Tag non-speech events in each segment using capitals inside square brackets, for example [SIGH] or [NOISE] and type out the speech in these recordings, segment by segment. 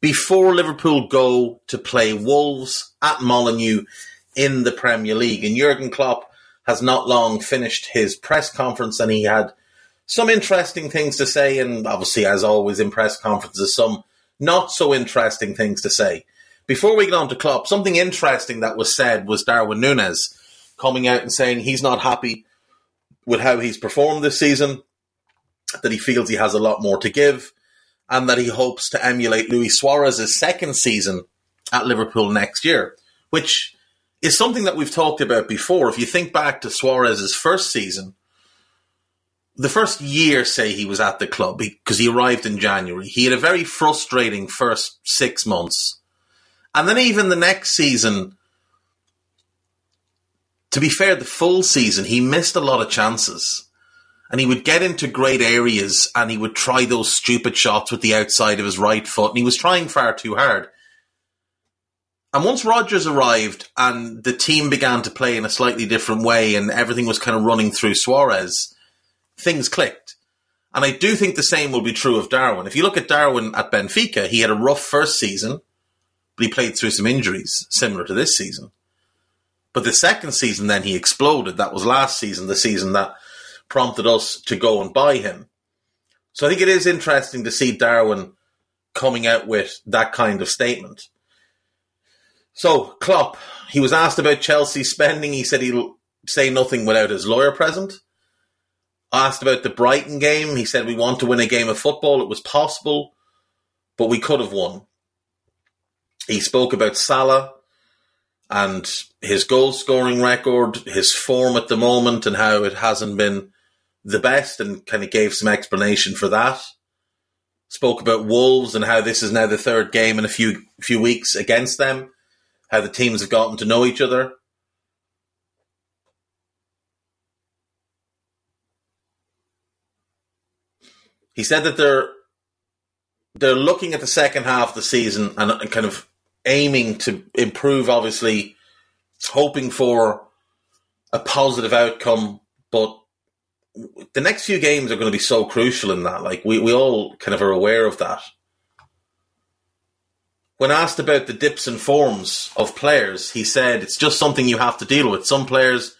before Liverpool go to play Wolves at Molineux in the Premier League. And Jurgen Klopp has not long finished his press conference and he had some interesting things to say, and obviously, as always in press conferences, some not so interesting things to say. Before we get on to Klopp, something interesting that was said was Darwin Nunez coming out and saying he's not happy with how he's performed this season, that he feels he has a lot more to give, and that he hopes to emulate Luis Suarez's second season at Liverpool next year, which is something that we've talked about before. If you think back to Suarez's first season, the first year, say he was at the club because he arrived in January, he had a very frustrating first six months. And then even the next season, to be fair, the full season, he missed a lot of chances. And he would get into great areas and he would try those stupid shots with the outside of his right foot. And he was trying far too hard. And once Rodgers arrived and the team began to play in a slightly different way and everything was kind of running through Suarez, things clicked. And I do think the same will be true of Darwin. If you look at Darwin at Benfica, he had a rough first season, but he played through some injuries similar to this season. But the second season, then he exploded. That was last season, the season that prompted us to go and buy him. So I think it is interesting to see Darwin coming out with that kind of statement. So Klopp, he was asked about Chelsea spending. He said he'll say nothing without his lawyer present. Asked about the Brighton game, he said we want to win a game of football. It was possible, but we could have won. He spoke about Salah and his goal scoring record, his form at the moment, and how it hasn't been the best, and kind of gave some explanation for that. Spoke about Wolves and how this is now the third game in a few few weeks against them, how the teams have gotten to know each other. He said that they're they're looking at the second half of the season and, and kind of aiming to improve. Obviously, hoping for a positive outcome, but the next few games are going to be so crucial in that. Like we, we all kind of are aware of that. When asked about the dips and forms of players, he said it's just something you have to deal with. Some players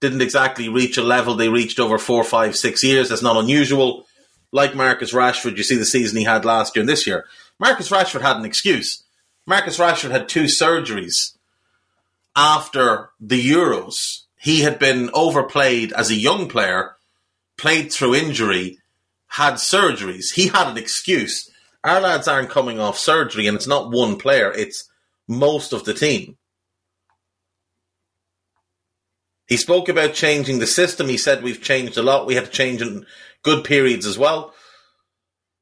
didn't exactly reach a level they reached over four, five, six years. That's not unusual. Like Marcus Rashford, you see the season he had last year and this year. Marcus Rashford had an excuse. Marcus Rashford had two surgeries after the Euros. He had been overplayed as a young player, played through injury, had surgeries. He had an excuse. Our lads aren't coming off surgery, and it's not one player, it's most of the team. He spoke about changing the system. He said we've changed a lot. We had to change in good periods as well.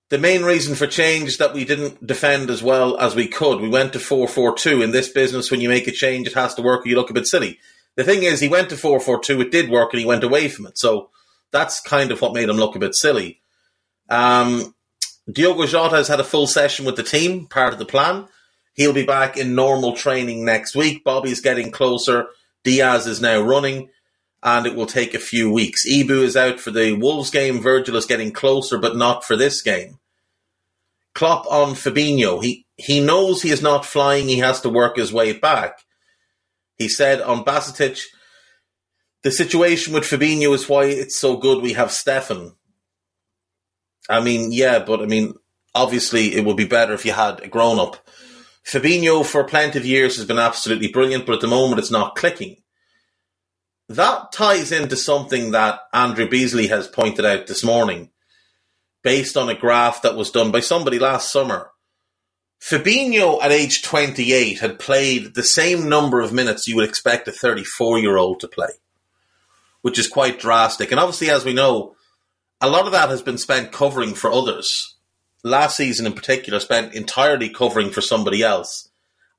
The main reason for change is that we didn't defend as well as we could. We went to 4 4 2. In this business, when you make a change, it has to work or you look a bit silly. The thing is, he went to 4 4 2. It did work and he went away from it. So that's kind of what made him look a bit silly. Um, Diogo Jota has had a full session with the team, part of the plan. He'll be back in normal training next week. Bobby's getting closer. Diaz is now running, and it will take a few weeks. Ibou is out for the Wolves game. Virgil is getting closer, but not for this game. Klopp on Fabinho. He he knows he is not flying. He has to work his way back. He said on Bajcetic, the situation with Fabinho is why it's so good we have Stefan. I mean, yeah, but I mean, obviously it would be better if you had a grown up. Fabinho for plenty of years has been absolutely brilliant, but at the moment it's not clicking. That ties into something that Andrew Beasley has pointed out this morning, based on a graph that was done by somebody last summer. Fabinho at age 28 had played the same number of minutes you would expect a 34 year old to play, which is quite drastic. And obviously, as we know, a lot of that has been spent covering for others. Last season, in particular, spent entirely covering for somebody else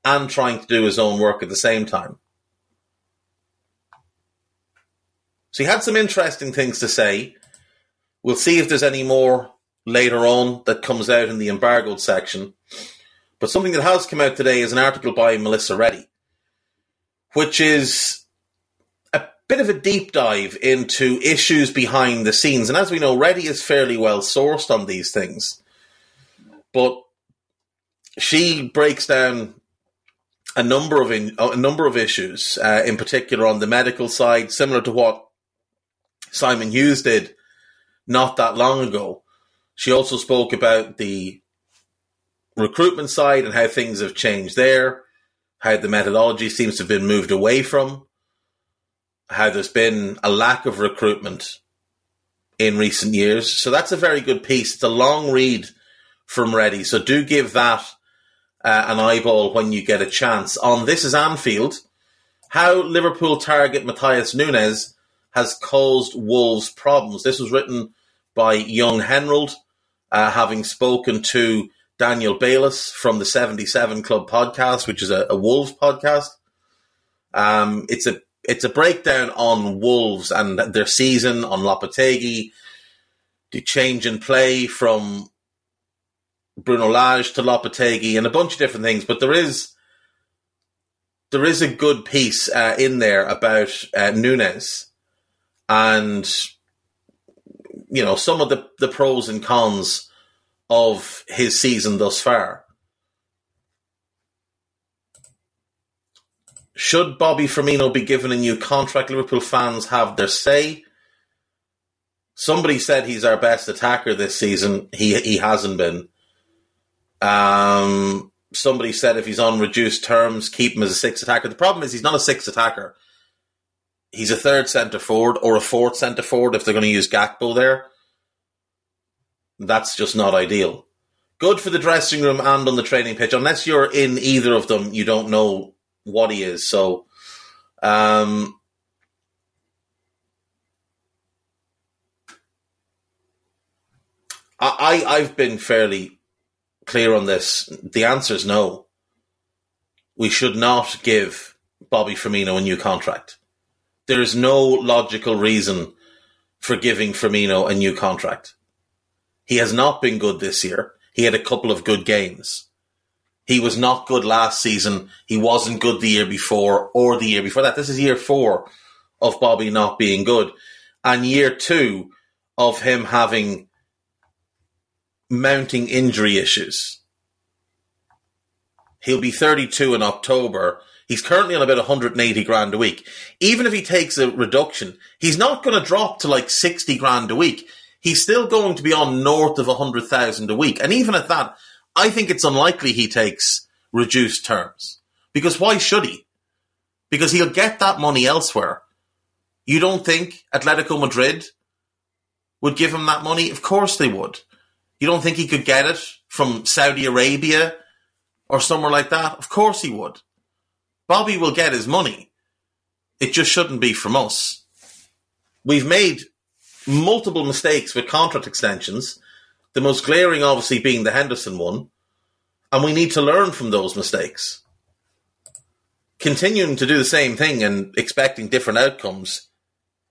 and trying to do his own work at the same time. So he had some interesting things to say. We'll see if there's any more later on that comes out in the embargoed section. But something that has come out today is an article by Melissa Reddy, which is bit of a deep dive into issues behind the scenes. And as we know, Reddy is fairly well sourced on these things. But she breaks down a number of in, a number of issues, uh, in particular on the medical side, similar to what Simon Hughes did not that long ago. She also spoke about the recruitment side and how things have changed there, how the methodology seems to have been moved away from, how there's been a lack of recruitment in recent years. So that's a very good piece. It's a long read from Reddy. So do give that uh, an eyeball when you get a chance. On This is Anfield, how Liverpool target Matheus Nunes has caused Wolves problems. This was written by Young Henrold, uh, having spoken to Daniel Bayliss from the 77 Club podcast, which is a, a Wolves podcast. Um, it's a it's a breakdown on Wolves and their season on Lopetegui, the change in play from Bruno Lage to Lopetegui, and a bunch of different things. But there is there is a good piece uh, in there about uh, Nunes and you know some of the the pros and cons of his season thus far. Should Bobby Firmino be given a new contract? Liverpool fans have their say. Somebody said he's our best attacker this season. He he hasn't been. Um, somebody said if he's on reduced terms, keep him as a six attacker. The problem is he's not a six attacker. He's a third centre forward or a fourth centre forward if they're going to use Gakpo there. That's just not ideal. Good for the dressing room and on the training pitch. Unless you're in either of them, you don't know what he is. So, um, I, I've been fairly clear on this. The answer is no. We should not give Bobby Firmino a new contract. There is no logical reason for giving Firmino a new contract. He has not been good this year. He had a couple of good games. He was not good last season. He wasn't good the year before or the year before that. This is year four of Bobby not being good. And year two of him having mounting injury issues. He'll be 32 in October. He's currently on about 180 grand a week. Even if he takes a reduction, he's not going to drop to like 60 grand a week he's still going to be on north of 100,000 a week. And even at that, I think it's unlikely he takes reduced terms. Because why should he? Because he'll get that money elsewhere. You don't think Atletico Madrid would give him that money? Of course they would. You don't think he could get it from Saudi Arabia or somewhere like that? Of course he would. Bobby will get his money. It just shouldn't be from us. We've made multiple mistakes with contract extensions, the most glaring obviously being the Henderson one, and we need to learn from those mistakes. Continuing to do the same thing and expecting different outcomes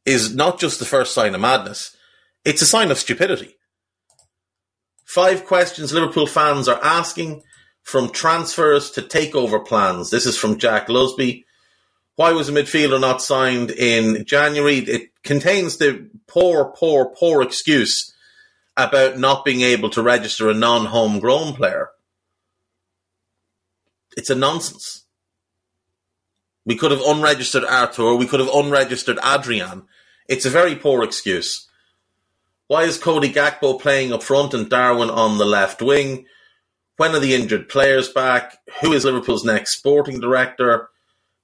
is not just the first sign of madness, it's a sign of stupidity. Five questions Liverpool fans are asking from transfers to takeover plans. This is from Jack Lusby. Why was a midfielder not signed in January? It contains the poor, poor, poor excuse about not being able to register a non homegrown player. It's a nonsense. We could have unregistered Arthur. We could have unregistered Adrian. It's a very poor excuse. Why is Cody Gakpo playing up front and Darwin on the left wing? When are the injured players back? Who is Liverpool's next sporting director?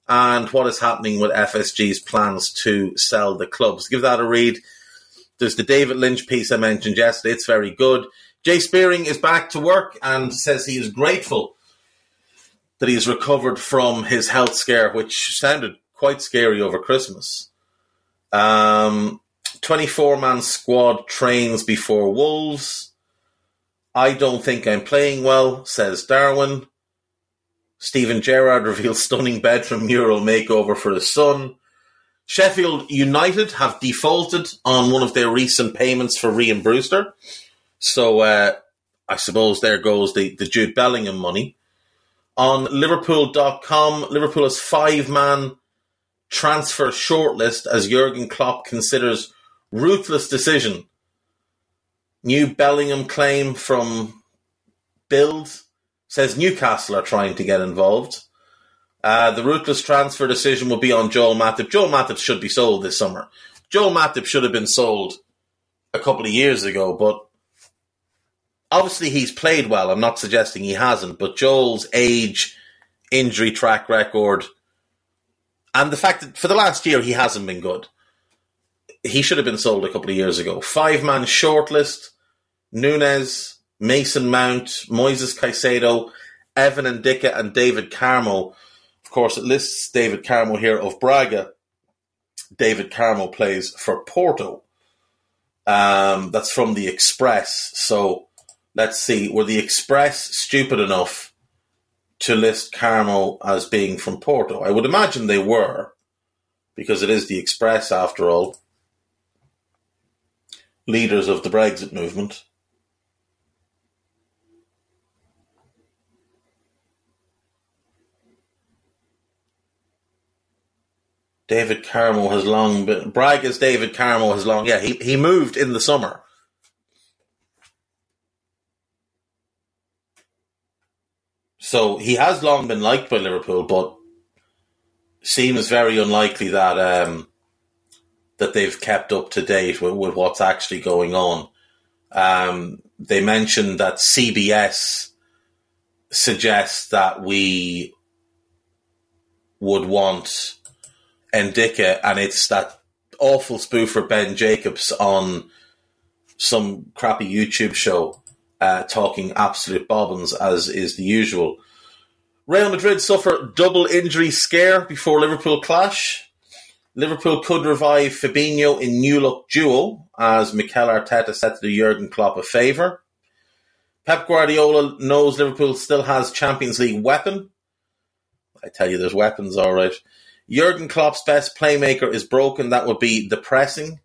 And what is happening with FSG's plans to sell the clubs? Give that a read. There's the David Lynch piece I mentioned yesterday. It's very good. Jay Spearing is back to work and says he is grateful that he has recovered from his health scare, which sounded quite scary over Christmas. Um, 24 man squad trains before Wolves. I don't think I'm playing well, says Darwin. Steven Gerrard [LAUGHS] reveals stunning bedroom mural makeover for his son. Sheffield United have defaulted on one of their recent payments for Rhian Brewster. So uh, I suppose there goes the, the Jude Bellingham money. On Liverpool.com, Liverpool has five man transfer shortlist as Jurgen Klopp considers ruthless decision. New Bellingham claim from Bild says Newcastle are trying to get involved. Uh, the ruthless transfer decision will be on Joel Matip. Joel Matip should be sold this summer. Joel Matip should have been sold a couple of years ago, but obviously he's played well. I'm not suggesting he hasn't, but Joel's age, injury track record, and the fact that for the last year he hasn't been good. He should have been sold a couple of years ago. Five man shortlist: Nunez, Mason Mount, Moises Caicedo, Evan Ndicka, and David Carmo. Of course, it lists David Carmo here of Braga. David Carmo plays for Porto. Um, that's from the Express. So let's see. Were the Express stupid enough to list Carmo as being from Porto? I would imagine they were, because it is the Express after all. Leaders of the Brexit movement. David Carmo has long been Braga's David Carmo has long yeah he he moved in the summer. So he has long been liked by Liverpool, but seems very unlikely that um, that they've kept up to date with, with what's actually going on. Um, they mentioned that CBS suggests that we would want Ndicka, and it's that awful spoof for Ben Jacobs on some crappy YouTube show uh, talking absolute bobbins, as is the usual. Real Madrid suffer double injury scare before Liverpool clash. Liverpool could revive Fabinho in new look duo, as Mikel Arteta said to Jurgen Klopp a favour. Pep Guardiola knows Liverpool still has Champions League weapon. I tell you, there's weapons, all right. Jurgen Klopp's best playmaker is broken. That would be the pressing.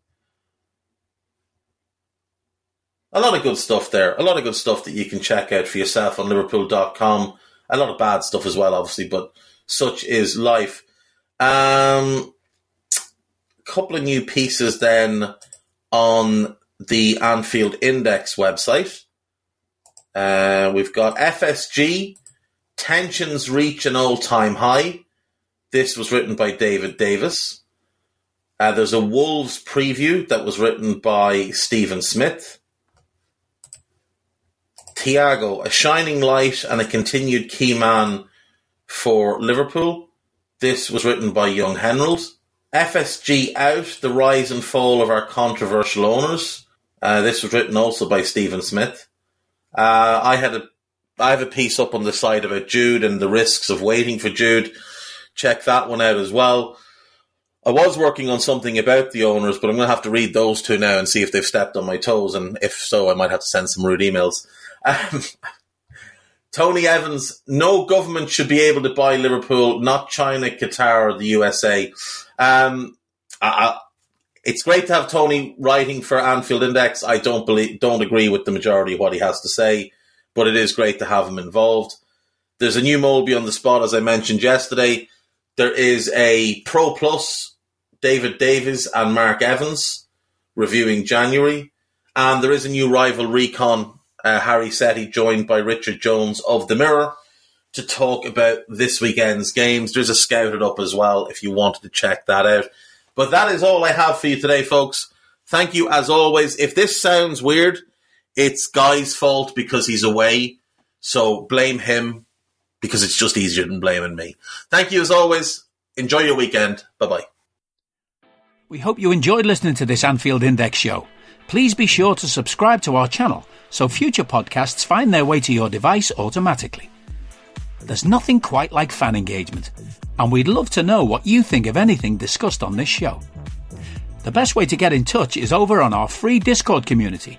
A lot of good stuff there. A lot of good stuff that you can check out for yourself on Liverpool.com. A lot of bad stuff as well, obviously, but such is life. Um, couple of new pieces then on the Anfield Index website. Uh, we've got FSG. Tensions reach an all time high. This was written by David Davis. Uh, there's a Wolves preview that was written by Stephen Smith. Thiago, a shining light and a continued key man for Liverpool. This was written by Young Henrold. FSG out, the rise and fall of our controversial owners. Uh, this was written also by Stephen Smith. Uh, I had a, I have a piece up on the side about Jude and the risks of waiting for Jude. Check that one out as well. I was working on something about the owners, but I'm going to have to read those two now and see if they've stepped on my toes. And if so, I might have to send some rude emails. Um, [LAUGHS] Tony Evans, no government should be able to buy Liverpool, not China, Qatar, or the USA. Um, I, I, it's great to have Tony writing for Anfield Index. I don't believe, don't agree with the majority of what he has to say, but it is great to have him involved. There's a new Molby on the spot, as I mentioned yesterday. There is a Pro Plus David Davies and Mark Evans reviewing January. And there is a new rival recon, uh, Harry Setti, joined by Richard Jones of The Mirror to talk about this weekend's games. There's a scouted up as well if you wanted to check that out. But that is all I have for you today, folks. Thank you as always. If this sounds weird, it's Guy's fault because he's away. So blame him because it's just easier than blaming me. Thank you as always. Enjoy your weekend. Bye bye. We hope you enjoyed listening to this Anfield Index show. Please be sure to subscribe to our channel so future podcasts find their way to your device automatically. There's nothing quite like fan engagement, and we'd love to know what you think of anything discussed on this show. The best way to get in touch is over on our free Discord community,